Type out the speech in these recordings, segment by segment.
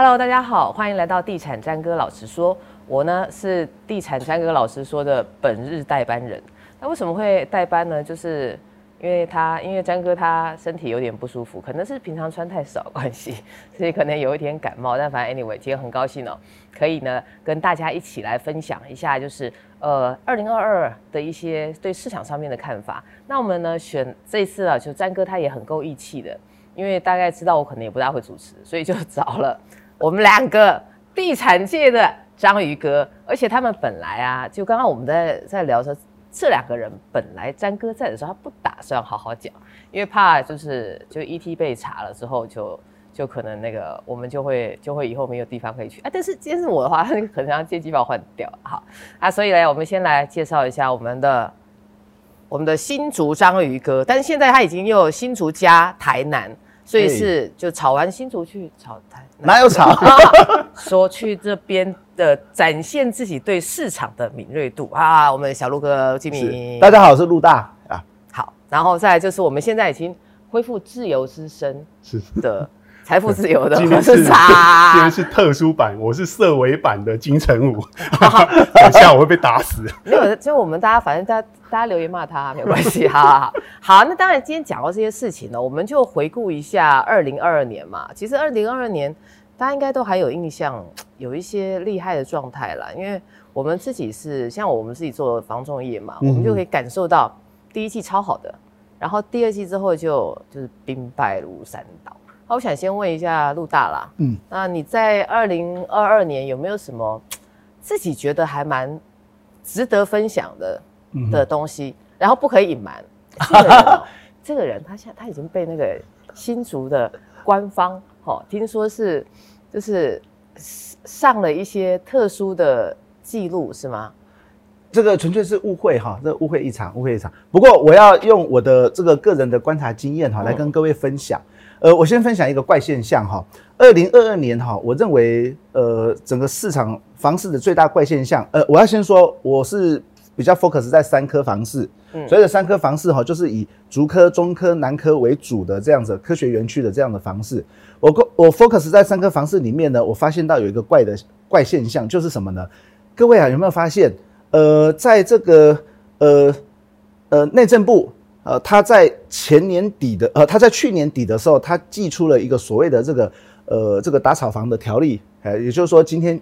Hello，大家好，欢迎来到地产詹哥老实说。我呢是地产詹哥老实说的本日代班人。那为什么会代班呢？就是因为他，因为詹哥他身体有点不舒服，可能是平常穿太少关系，所以可能有一点感冒。但反正 anyway，今天很高兴哦，可以呢跟大家一起来分享一下，就是呃二零二二的一些对市场上面的看法。那我们呢选这次啊，就詹哥他也很够义气的。因为大概知道我可能也不大会主持，所以就 找了我们两个地产界的章鱼哥，而且他们本来啊，就刚刚我们在在聊说，这两个人本来詹哥在的时候，他不打算好好讲，因为怕就是就 ET 被查了之后就，就可能那个我们就会就会以后没有地方可以去啊。但是今天是我的话，他可能要借机把我换掉，好啊。所以呢，我们先来介绍一下我们的我们的新竹章鱼哥，但是现在他已经又有新竹加台南。所以是就炒完新竹去炒台，哪有炒？说去这边的展现自己对市场的敏锐度啊！我们小鹿哥吉米，大家好，我是陆大啊。好，然后再来就是我们现在已经恢复自由之身的财富自由的，今天是今天是特殊版，我是色违版的金城武，等下我会被打死。没有，就我们大家反正大家。大家留言骂他 没有关系，哈好好，好，那当然今天讲到这些事情呢，我们就回顾一下二零二二年嘛。其实二零二二年大家应该都还有印象，有一些厉害的状态啦。因为我们自己是像我们自己做房仲业嘛，我们就可以感受到第一季超好的，然后第二季之后就就是兵败如山倒。好，我想先问一下陆大啦，嗯，那你在二零二二年有没有什么自己觉得还蛮值得分享的？的东西，然后不可以隐瞒。这个人，这个人他现在他已经被那个新竹的官方，哦，听说是就是上了一些特殊的记录，是吗？这个纯粹是误会哈，这个误会一场，误会一场。不过我要用我的这个个人的观察经验哈，来跟各位分享。呃，我先分享一个怪现象哈。二零二二年哈，我认为呃整个市场房市的最大怪现象，呃，我要先说我是。比较 focus 在三科房市，嗯，所以的三科房市哈，就是以竹科、中科、南科为主的这样子科学园区的这样的房市。我我 focus 在三科房市里面呢，我发现到有一个怪的怪现象，就是什么呢？各位啊，有没有发现？呃，在这个呃呃内政部呃，他在前年底的呃，他在去年底的时候，他寄出了一个所谓的这个呃这个打草房的条例，呃，也就是说今天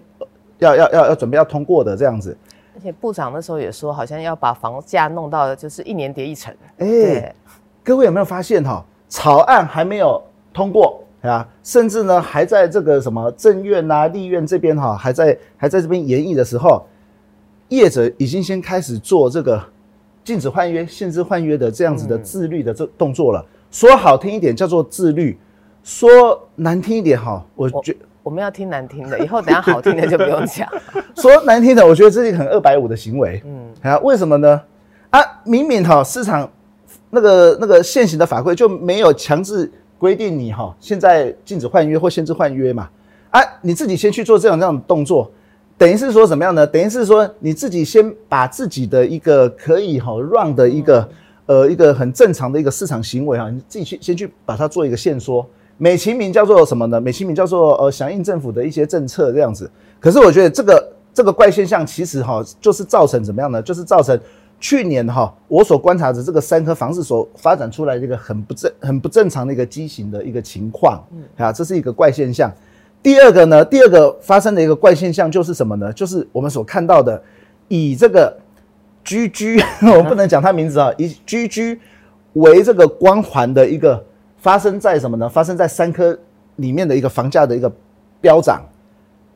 要要要要准备要通过的这样子。而且部长那时候也说，好像要把房价弄到就是一年跌一成。哎、欸，各位有没有发现哈？草案还没有通过啊，甚至呢还在这个什么政院啊、立院这边哈，还在还在这边研议的时候，业者已经先开始做这个禁止换约、限制换约的这样子的自律的这动作了。说好听一点叫做自律，说难听一点哈，我觉得。我们要听难听的，以后等下好听的就不用讲。说难听的，我觉得这是很二百五的行为。嗯，啊，为什么呢？啊，明明哈市场那个那个现行的法规就没有强制规定你哈现在禁止换约或限制换约嘛。啊，你自己先去做这样这样的动作，等于是说什么样呢？等于是说你自己先把自己的一个可以哈 run 的一个、嗯、呃一个很正常的一个市场行为啊，你自己去先去把它做一个限缩。美其名叫做什么呢？美其名叫做呃响应政府的一些政策这样子。可是我觉得这个这个怪现象其实哈，就是造成怎么样呢？就是造成去年哈我所观察的这个三科房市所发展出来的一个很不正很不正常的一个畸形的一个情况。嗯，啊，这是一个怪现象。第二个呢，第二个发生的一个怪现象就是什么呢？就是我们所看到的以这个居居，我们不能讲他名字啊，以居居为这个光环的一个。发生在什么呢？发生在三科里面的一个房价的一个飙涨，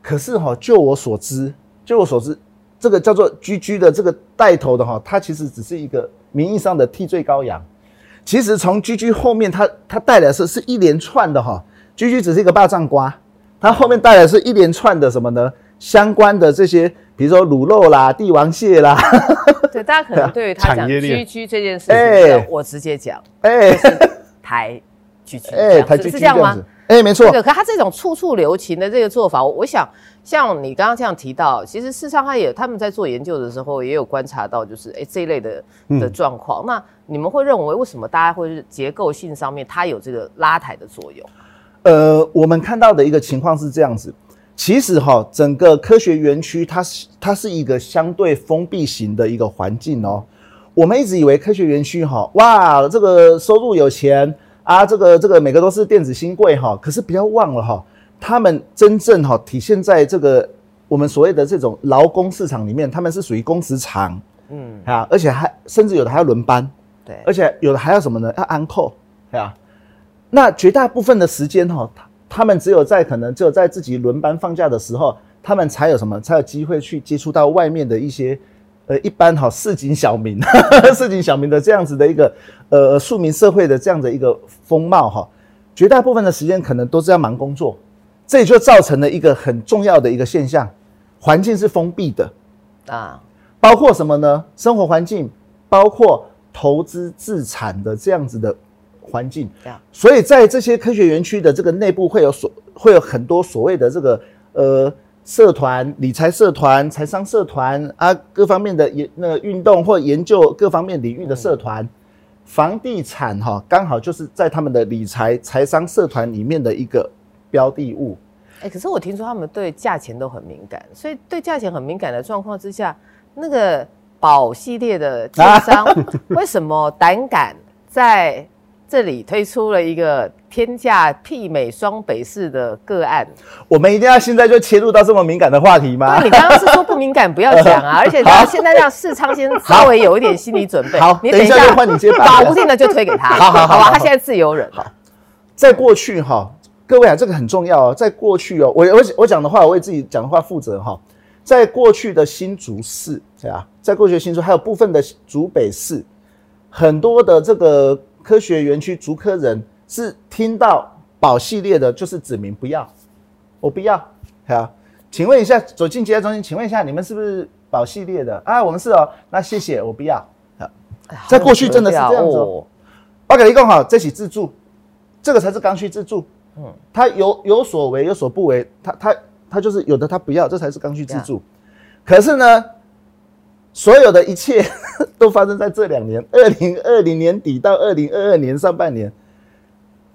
可是哈，就我所知，就我所知，这个叫做居居的这个带头的哈，它其实只是一个名义上的替罪羔羊。其实从居居后面，它它带来的是是一连串的哈，居居只是一个霸占瓜，它后面带来的是一连串的什么呢？相关的这些，比如说卤肉啦、帝王蟹啦。对，大家可能对于他讲居居这件事情，哎，我直接讲，哎，台。哎，台是这样吗？哎，没错。可他这种处处留情的这个做法，我我想，像你刚刚这样提到，其实事实上他也他们在做研究的时候，也有观察到，就是哎这一类的的状况。嗯、那你们会认为为什么大家会是结构性上面它有这个拉抬的作用？呃，我们看到的一个情况是这样子，其实哈，整个科学园区它是它是一个相对封闭型的一个环境哦。我们一直以为科学园区哈，哇，这个收入有钱啊，这个这个每个都是电子新贵哈，可是不要忘了哈，他们真正哈体现在这个我们所谓的这种劳工市场里面，他们是属于工时长，嗯啊，而且还甚至有的还要轮班，对，而且有的还要什么呢？要安扣，对啊。那绝大部分的时间哈，他他们只有在可能只有在自己轮班放假的时候，他们才有什么才有机会去接触到外面的一些呃一般哈市井小民，市井小民的这样子的一个呃庶民社会的这样的一个风貌哈。绝大部分的时间可能都是要忙工作，这也就造成了一个很重要的一个现象，环境是封闭的啊，包括什么呢？生活环境，包括投资自产的这样子的。环境，所以在这些科学园区的这个内部会有所会有很多所谓的这个呃社团、理财社团、财商社团啊，各方面的研那个运动或研究各方面领域的社团，房地产哈，刚好就是在他们的理财财商社团里面的一个标的物。哎，可是我听说他们对价钱都很敏感，所以对价钱很敏感的状况之下，那个宝系列的建商 为什么胆敢在？这里推出了一个天价媲美双北市的个案，我们一定要现在就切入到这么敏感的话题吗？对，你刚刚是说不敏感不要讲啊，而且现在让世昌先稍微有一点心理准备。好，你等一下就换你接，搞不定的就推给他。好好好，他现在自由人。好，在过去哈，各位啊，这个很重要啊。在过去哦，我我我讲的话，我为自己讲的话负责哈。在过去的新竹市，对啊，在过去的新竹还有部分的竹北市，很多的这个。科学园区竹科人是听到宝系列的，就是指明不要，我不要。好，请问一下，走进接待中心，请问一下，你们是不是宝系列的啊？我们是哦，那谢谢，我不要。好，在过去真的是这样子。我给你讲好，这起自助，这个才是刚需自助。嗯，他有有所为，有所不为，他他他就是有的他不要，这才是刚需自助。可是呢？所有的一切 都发生在这两年，二零二零年底到二零二二年上半年。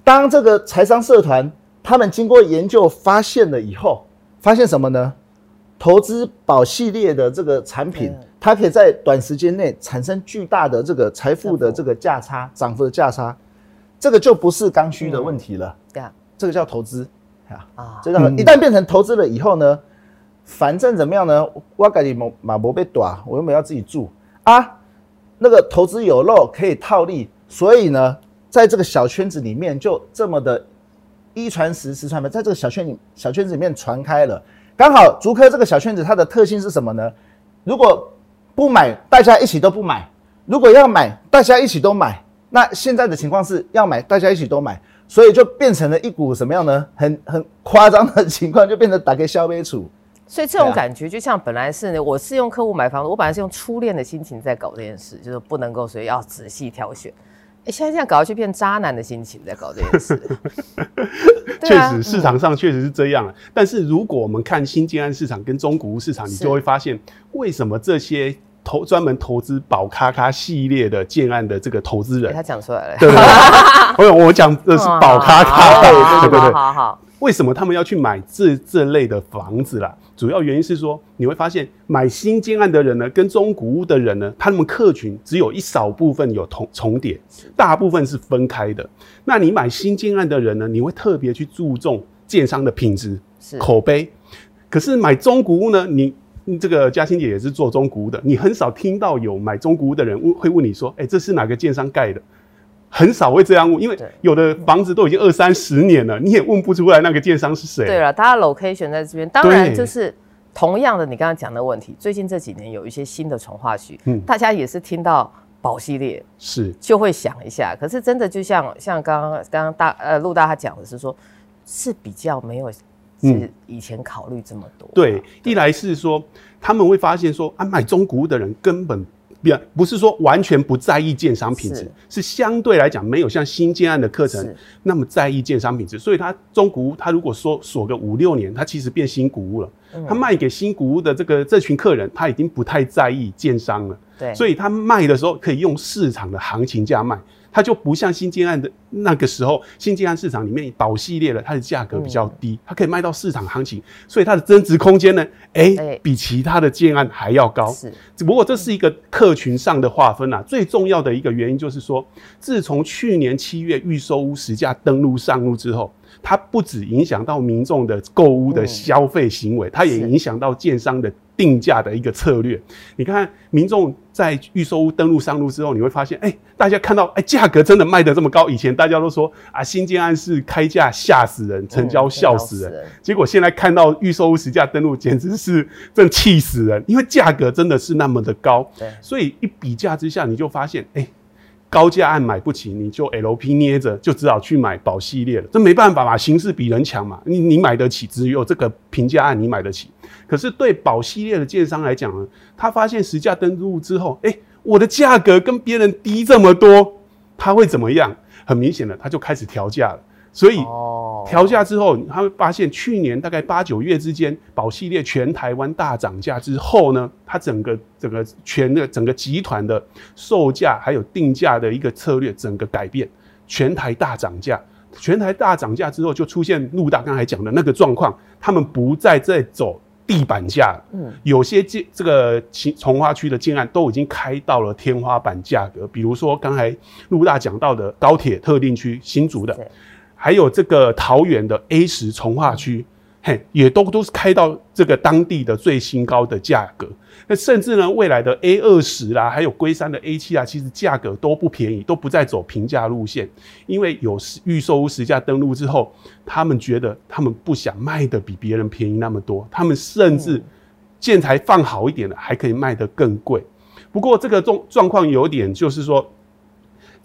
当这个财商社团他们经过研究发现了以后，发现什么呢？投资宝系列的这个产品，它可以在短时间内产生巨大的这个财富的这个价差，涨幅的价差，这个就不是刚需的问题了。对啊，这个叫投资啊，这个一旦变成投资了以后呢？反正怎么样呢？我感觉马马博被打，我又没有要自己住啊。那个投资有漏可以套利，所以呢，在这个小圈子里面就这么的一传十，十传百，在这个小圈里小圈子里面传开了。刚好竹科这个小圈子它的特性是什么呢？如果不买，大家一起都不买；如果要买，大家一起都买。那现在的情况是要买，大家一起都买，所以就变成了一股什么样呢？很很夸张的情况，就变成打给消费处。所以这种感觉就像本来是呢，我是用客户买房子，我本来是用初恋的心情在搞这件事，就是不能够，所以要仔细挑选。哎，现在这样搞，就变渣男的心情在搞这件事。确实，市场上确实是这样。但是如果我们看新建案市场跟中古屋市场，你就会发现，为什么这些投专门投资宝咖咖系列的建案的这个投资人，他讲出来了。对，我我讲的是宝咖咖，对对对对，好好。为什么他们要去买这这类的房子啦？主要原因是说，你会发现买新建案的人呢，跟中古屋的人呢，他们客群只有一少部分有重重叠，大部分是分开的。那你买新建案的人呢，你会特别去注重建商的品质、口碑。可是买中古屋呢，你这个嘉欣姐也是做中古屋的，你很少听到有买中古屋的人问会问你说，哎，这是哪个建商盖的？很少会这样问，因为有的房子都已经二三十年了，你也问不出来那个建商是谁。对了，它的 location 在这边，当然就是同样的，你刚刚讲的问题。最近这几年有一些新的重化区，嗯，大家也是听到宝系列是就会想一下。可是真的就像像刚刚刚刚大呃陆大他讲的是说，是比较没有是以前考虑这么多。对，一来是说他们会发现说啊，买中古屋的人根本。不是说完全不在意建商品质，是，是相对来讲没有像新建案的课程那么在意建商品质，所以它中古屋，它如果说锁个五六年，它其实变新古屋了。他卖给新古屋的这个这群客人，他已经不太在意建商了。对，所以他卖的时候可以用市场的行情价卖。它就不像新建案的那个时候，新建案市场里面宝系列的，它的价格比较低，它可以卖到市场行情，所以它的增值空间呢，哎、欸，比其他的建案还要高。是，只不过这是一个客群上的划分啊。最重要的一个原因就是说，自从去年七月预售屋实价登录上路之后，它不止影响到民众的购屋的消费行为，它也影响到建商的。定价的一个策略，你看民众在预售屋登录上路之后，你会发现，哎、欸，大家看到，哎、欸，价格真的卖得这么高。以前大家都说啊，新建案是开价吓死人，成交笑死人。嗯、结果现在看到预售屋实价登录，简直是真气死人，因为价格真的是那么的高。对，所以一比价之下，你就发现，哎、欸。高价案买不起，你就 LP 捏着，就只好去买保系列了。这没办法嘛，形势比人强嘛。你你买得起，只有这个平价案你买得起。可是对保系列的建商来讲呢，他发现实价登录之后，哎、我的价格跟别人低这么多，他会怎么样？很明显的，他就开始调价了。所以调价之后，他会发现去年大概八九月之间，宝系列全台湾大涨价之后呢，它整个整个全的整个集团的售价还有定价的一个策略整个改变，全台大涨价，全台大涨价之后就出现陆大刚才讲的那个状况，他们不再在走地板价，嗯，有些建这个从化区的建案都已经开到了天花板价格，比如说刚才陆大讲到的高铁特定区新竹的。还有这个桃园的 A 十从化区，嘿，也都都是开到这个当地的最新高的价格。那甚至呢，未来的 A 二十啦，还有龟山的 A 七啊，其实价格都不便宜，都不再走平价路线。因为有预售屋实价登录之后，他们觉得他们不想卖的比别人便宜那么多，他们甚至建材放好一点的，还可以卖得更贵。不过这个状状况有点就是说。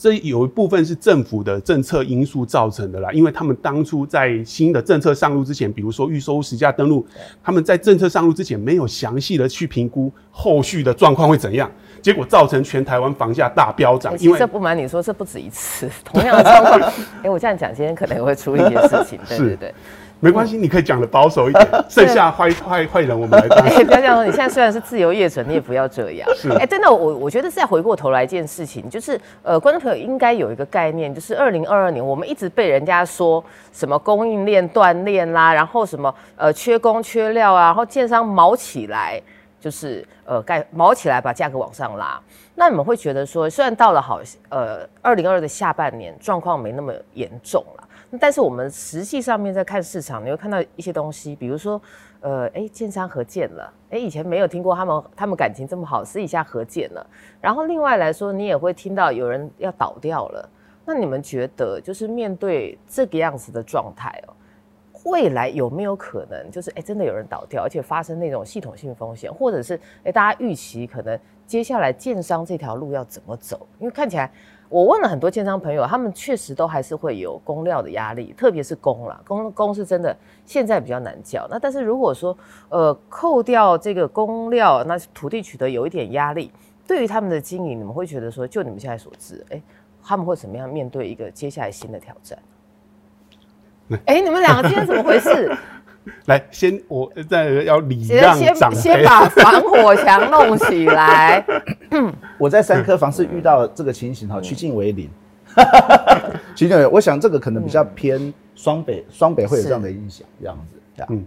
这有一部分是政府的政策因素造成的啦，因为他们当初在新的政策上路之前，比如说预收屋实价登录，他们在政策上路之前没有详细的去评估后续的状况会怎样，结果造成全台湾房价大飙涨。因为这不瞒你说，这不止一次，同样的状况。哎，我这样讲，今天可能会出一些事情。对 对对。没关系，你可以讲的保守一点，剩下坏坏坏人我们来当。哎，不要这样说，你现在虽然是自由业者，你也不要这样。是。哎，真的，我我觉得再回过头来一件事情，就是呃，观众朋友应该有一个概念，就是二零二二年我们一直被人家说什么供应链断裂啦，然后什么呃缺工缺料啊，然后建商卯起来，就是呃盖卯起来把价格往上拉。那你们会觉得说，虽然到了好呃二零二二的下半年状况没那么严重了。但是我们实际上面在看市场，你会看到一些东西，比如说，呃，哎，建商合建了，哎，以前没有听过他们他们感情这么好，私底下合建了。然后另外来说，你也会听到有人要倒掉了。那你们觉得，就是面对这个样子的状态哦，未来有没有可能，就是哎，真的有人倒掉，而且发生那种系统性风险，或者是哎，大家预期可能接下来建商这条路要怎么走？因为看起来。我问了很多建商朋友，他们确实都还是会有工料的压力，特别是工啦，工工是真的现在比较难叫。那但是如果说呃扣掉这个工料，那土地取得有一点压力，对于他们的经营，你们会觉得说，就你们现在所知，哎，他们会怎么样面对一个接下来新的挑战？哎，你们两个今天怎么回事？来，先我在要礼让长辈，先先把防火墙弄起来。我在三科房市遇到这个情形哈，趋近为零。趋近为零，我想这个可能比较偏双北，双北会有这样的影响，这样子。嗯，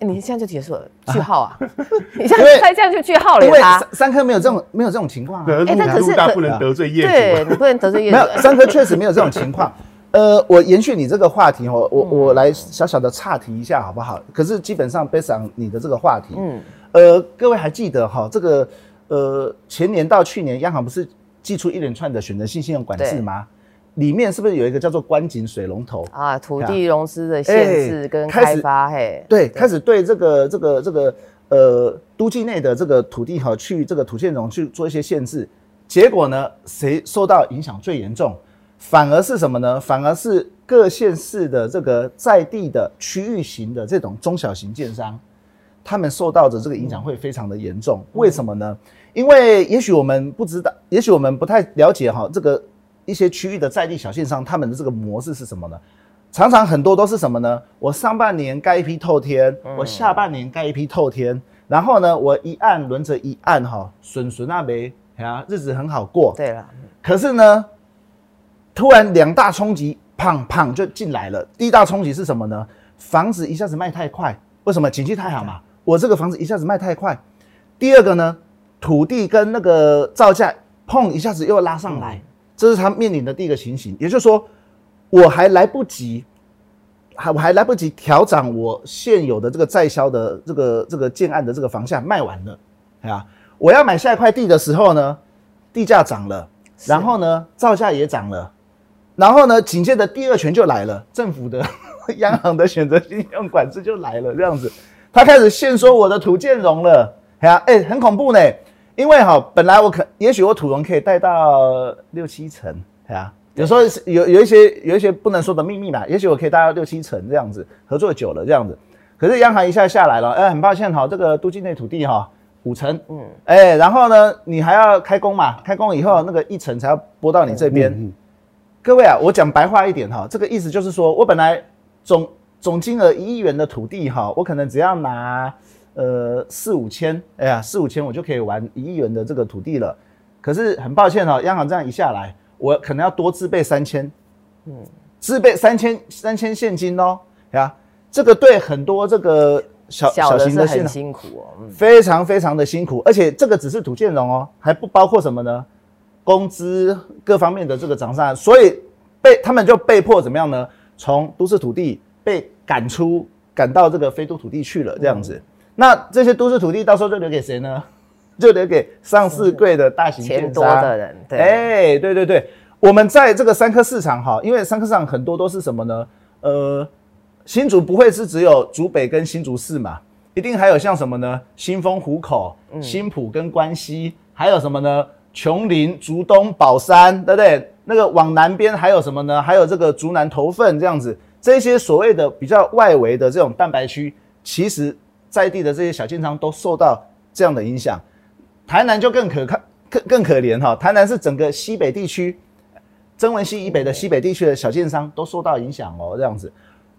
你现在就结束了，句号啊？你现在再这样就句号了？因为三科没有这种没有这种情况啊。哎，那可是不能得罪业主，对你不能得罪业主。没有，三科确实没有这种情况。呃，我延续你这个话题哦，我我来小小的岔题一下好不好？可是基本上背上你的这个话题，嗯，呃，各位还记得哈，这个呃前年到去年，央行不是寄出一连串的选择性信用管制吗？里面是不是有一个叫做关紧水龙头啊？土地融资的限制跟开发，嘿，对，开始对这个这个这个呃都计内的这个土地哈，去这个土建融去做一些限制，结果呢，谁受到影响最严重？反而是什么呢？反而是各县市的这个在地的区域型的这种中小型建商，他们受到的这个影响会非常的严重。为什么呢？因为也许我们不知道，也许我们不太了解哈，这个一些区域的在地小建商他们的这个模式是什么呢？常常很多都是什么呢？我上半年盖一批透天，嗯、我下半年盖一批透天，然后呢，我一按轮着一按哈，笋笋那边啊，日子很好过。对了，可是呢，突然两大冲击，砰砰就进来了。第一大冲击是什么呢？房子一下子卖太快，为什么？景气太好嘛。我这个房子一下子卖太快。第二个呢，土地跟那个造价砰一下子又拉上来，嗯、这是他面临的第一个情形。也就是说。我还来不及，还我还来不及调整我现有的这个在销的这个这个建案的这个房价卖完了，啊，我要买下一块地的时候呢，地价涨了，然后呢，造价也涨了，然后呢，紧接着第二拳就来了，政府的 央行的选择性用管制就来了，这样子，他开始限缩我的土建融了，哎呀哎，很恐怖呢，因为哈，本来我可也许我土融可以贷到六七成，啊。有时候有有一些有一些不能说的秘密嘛，也许我可以贷到六七成这样子，合作久了这样子，可是央行一下下来了，哎、欸，很抱歉哈，这个都境内土地哈五成，嗯，哎、欸，然后呢，你还要开工嘛，开工以后那个一成才要拨到你这边。嗯嗯、各位啊，我讲白话一点哈，这个意思就是说我本来总总金额一亿元的土地哈，我可能只要拿呃四五千，哎呀四五千我就可以玩一亿元的这个土地了，可是很抱歉哈，央行这样一下来。我可能要多自备三千，嗯，自备三千三千现金哦，呀，这个对很多这个小小型的很辛苦哦，嗯，非常非常的辛苦，而且这个只是土建融哦，还不包括什么呢？工资各方面的这个涨上，所以被他们就被迫怎么样呢？从都市土地被赶出，赶到这个非都土地去了，这样子。嗯，那这些都市土地到时候就留给谁呢？就留给上市贵的大型钱多的人，对，哎、欸，对对对，我们在这个三科市场哈，因为三科市场很多都是什么呢？呃，新竹不会是只有竹北跟新竹市嘛，一定还有像什么呢？新丰、湖口、新浦跟关西，还有什么呢？琼林、竹东、宝山，对不对？那个往南边还有什么呢？还有这个竹南头份这样子，这些所谓的比较外围的这种蛋白区，其实在地的这些小建商都受到这样的影响。台南就更可看，更更可怜哈。台南是整个西北地区，曾文溪以北的西北地区的小建商都受到影响哦。这样子，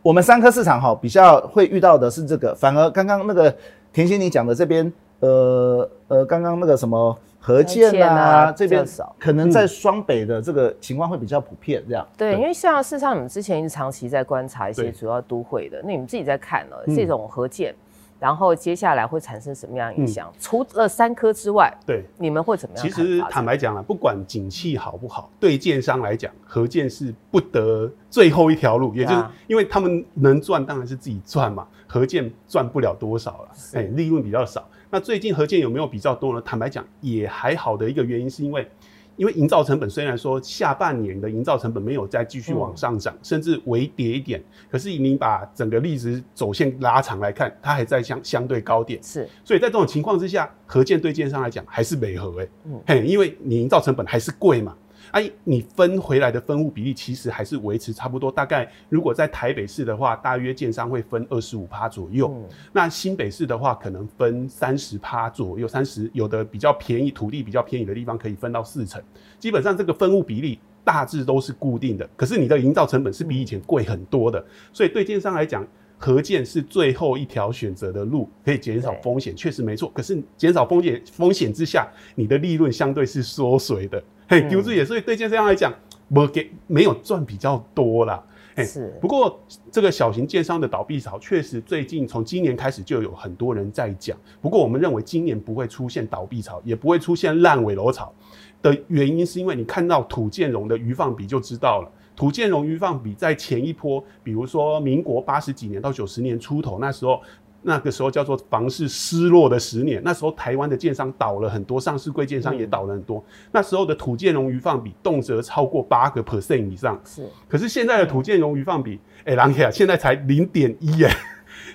我们三科市场哈比较会遇到的是这个，反而刚刚那个甜心你讲的这边，呃呃，刚刚那个什么合建啊，啊这边少，可能在双北的这个情况会比较普遍这样。对，因为像事实上你们之前一直长期在观察一些主要都会的，那你们自己在看了这种合建。然后接下来会产生什么样影响？嗯、除了三科之外，对你们会怎么样？其实坦白讲了，不管景气好不好，对建商来讲，合建是不得最后一条路，也就是因为他们能赚当然是自己赚嘛，合建赚不了多少了，哎，利润比较少。那最近合建有没有比较多呢？坦白讲也还好的一个原因是因为。因为营造成本虽然说下半年的营造成本没有再继续往上涨，嗯、甚至微跌一点，可是你把整个历史走线拉长来看，它还在相相对高点。是，所以在这种情况之下，合建对建商来讲还是美合哎，嗯，嘿，因为你营造成本还是贵嘛。哎、啊，你分回来的分户比例其实还是维持差不多，大概如果在台北市的话，大约建商会分二十五趴左右。嗯、那新北市的话，可能分三十趴左右，三十有的比较便宜，土地比较便宜的地方可以分到四成。基本上这个分户比例大致都是固定的，可是你的营造成本是比以前贵很多的，嗯、所以对建商来讲，合建是最后一条选择的路，可以减少风险，确实没错。可是减少风险风险之下，你的利润相对是缩水的。嘿，丢资也，所以对建商来讲，没给没有赚比较多啦。嘿，是。不过这个小型建商的倒闭潮，确实最近从今年开始就有很多人在讲。不过我们认为今年不会出现倒闭潮，也不会出现烂尾楼潮的原因，是因为你看到土建融的余放比就知道了。土建融余放比在前一波，比如说民国八十几年到九十年出头那时候。那个时候叫做房市失落的十年，那时候台湾的建商倒了很多，上市柜建商也倒了很多。嗯、那时候的土建融余放比动辄超过八个 percent 以上。是，可是现在的土建融余放比，哎、嗯，狼铁啊，现在才零点一哎。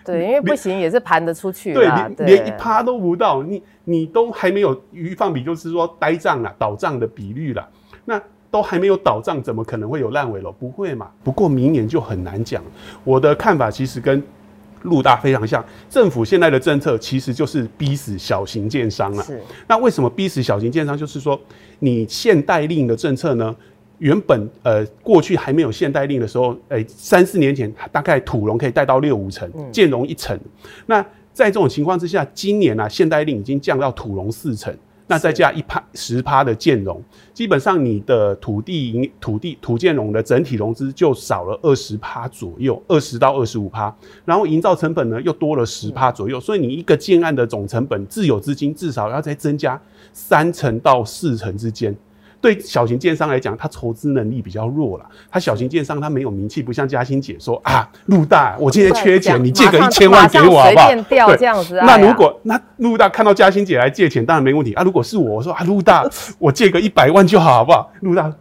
对，因为 不行也是盘得出去。对，连连一趴都不到，你你都还没有余放比，就是说呆账了，倒账的比率了，那都还没有倒账，怎么可能会有烂尾楼？不会嘛？不过明年就很难讲。我的看法其实跟。陆大非常像，政府现在的政策其实就是逼死小型建商了。是，那为什么逼死小型建商？就是说，你限贷令的政策呢，原本呃过去还没有限贷令的时候，哎、欸，三四年前大概土融可以贷到六五成，建融一成。那在这种情况之下，今年啊限贷令已经降到土融四成。那再加一趴十趴的建融，基本上你的土地土地土建融的整体融资就少了二十趴左右，二十到二十五趴，然后营造成本呢又多了十趴左右，所以你一个建案的总成本自有资金至少要再增加三成到四成之间。对小型建商来讲，他筹资能力比较弱了。他小型建商他没有名气，不像嘉欣姐说啊，陆大，我今天缺钱，你借个一千万给我好不好？对，这样子。那如果那陆大看到嘉欣姐来借钱，当然没问题啊。如果是我，我说啊，陆大，我借个一百万就好，好不好？陆大，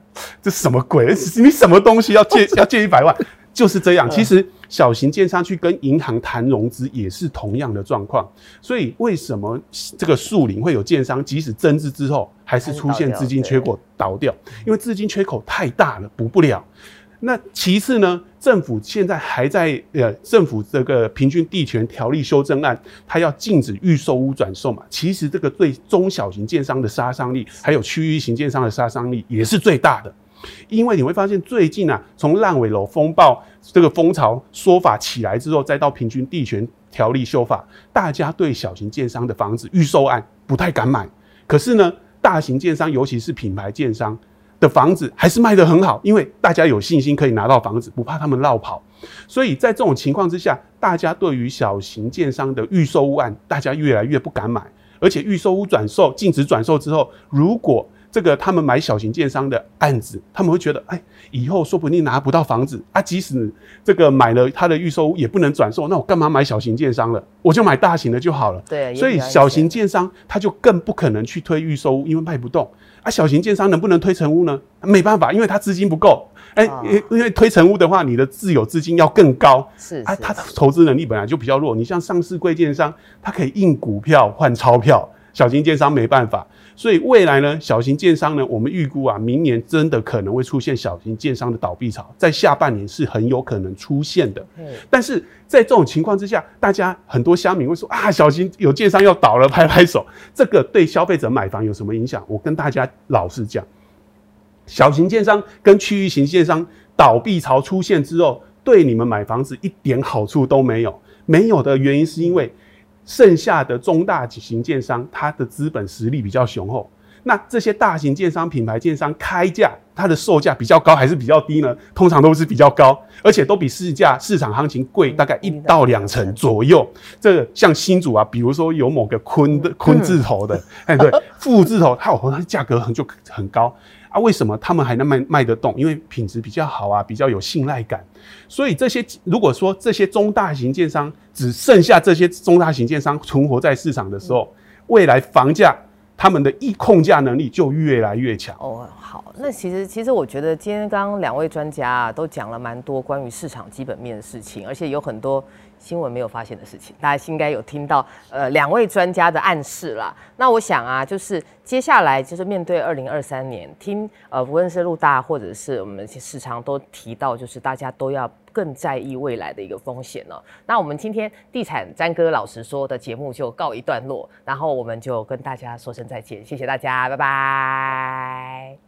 这什么鬼？你什么东西要借 要借一百万？就是这样。其实小型建商去跟银行谈融资也是同样的状况。所以为什么这个树林会有建商，即使增资之后，还是出现资金缺口倒掉？因为资金缺口太大了，补不了。那其次呢，政府现在还在呃，政府这个平均地权条例修正案，它要禁止预售屋转售嘛。其实这个对中小型建商的杀伤力，还有区域型建商的杀伤力也是最大的。因为你会发现，最近啊，从烂尾楼风暴这个风潮说法起来之后，再到平均地权条例修法，大家对小型建商的房子预售案不太敢买。可是呢，大型建商，尤其是品牌建商的房子，还是卖得很好，因为大家有信心可以拿到房子，不怕他们绕跑。所以在这种情况之下，大家对于小型建商的预售屋案，大家越来越不敢买。而且预售屋转售禁止转售之后，如果这个他们买小型建商的案子，他们会觉得，哎，以后说不定拿不到房子啊。即使这个买了他的预售屋，也不能转售，那我干嘛买小型建商了？我就买大型的就好了。对，所以小型建商他就更不可能去推预售屋，因为卖不动啊。小型建商能不能推成屋呢？没办法，因为他资金不够。哎，因因为推成屋的话，你的自有资金要更高。是，啊，他的投资能力本来就比较弱。你像上市贵建商，他可以印股票换钞票。小型建商没办法，所以未来呢，小型建商呢，我们预估啊，明年真的可能会出现小型建商的倒闭潮，在下半年是很有可能出现的。嗯，但是在这种情况之下，大家很多乡民会说啊，小型有建商要倒了，拍拍手。这个对消费者买房有什么影响？我跟大家老实讲，小型建商跟区域型建商倒闭潮出现之后，对你们买房子一点好处都没有。没有的原因是因为。剩下的中大型建商，它的资本实力比较雄厚。那这些大型建商、品牌建商开价，它的售价比较高还是比较低呢？通常都是比较高，而且都比市价、市场行情贵大概一到两成左右。这个像新主啊，比如说有某个坤的坤字头的，哎、嗯，对，富字头，它有它价格很就很高。啊，为什么他们还能卖卖得动？因为品质比较好啊，比较有信赖感。所以这些如果说这些中大型建商只剩下这些中大型建商存活在市场的时候，未来房价他们的易控价能力就越来越强。哦，好，那其实其实我觉得今天刚刚两位专家啊都讲了蛮多关于市场基本面的事情，而且有很多。新闻没有发现的事情，大家应该有听到，呃，两位专家的暗示啦。那我想啊，就是接下来就是面对二零二三年，听呃，无论是陆大或者是我们市场都提到，就是大家都要更在意未来的一个风险呢。那我们今天地产詹哥老师说的节目就告一段落，然后我们就跟大家说声再见，谢谢大家，拜拜。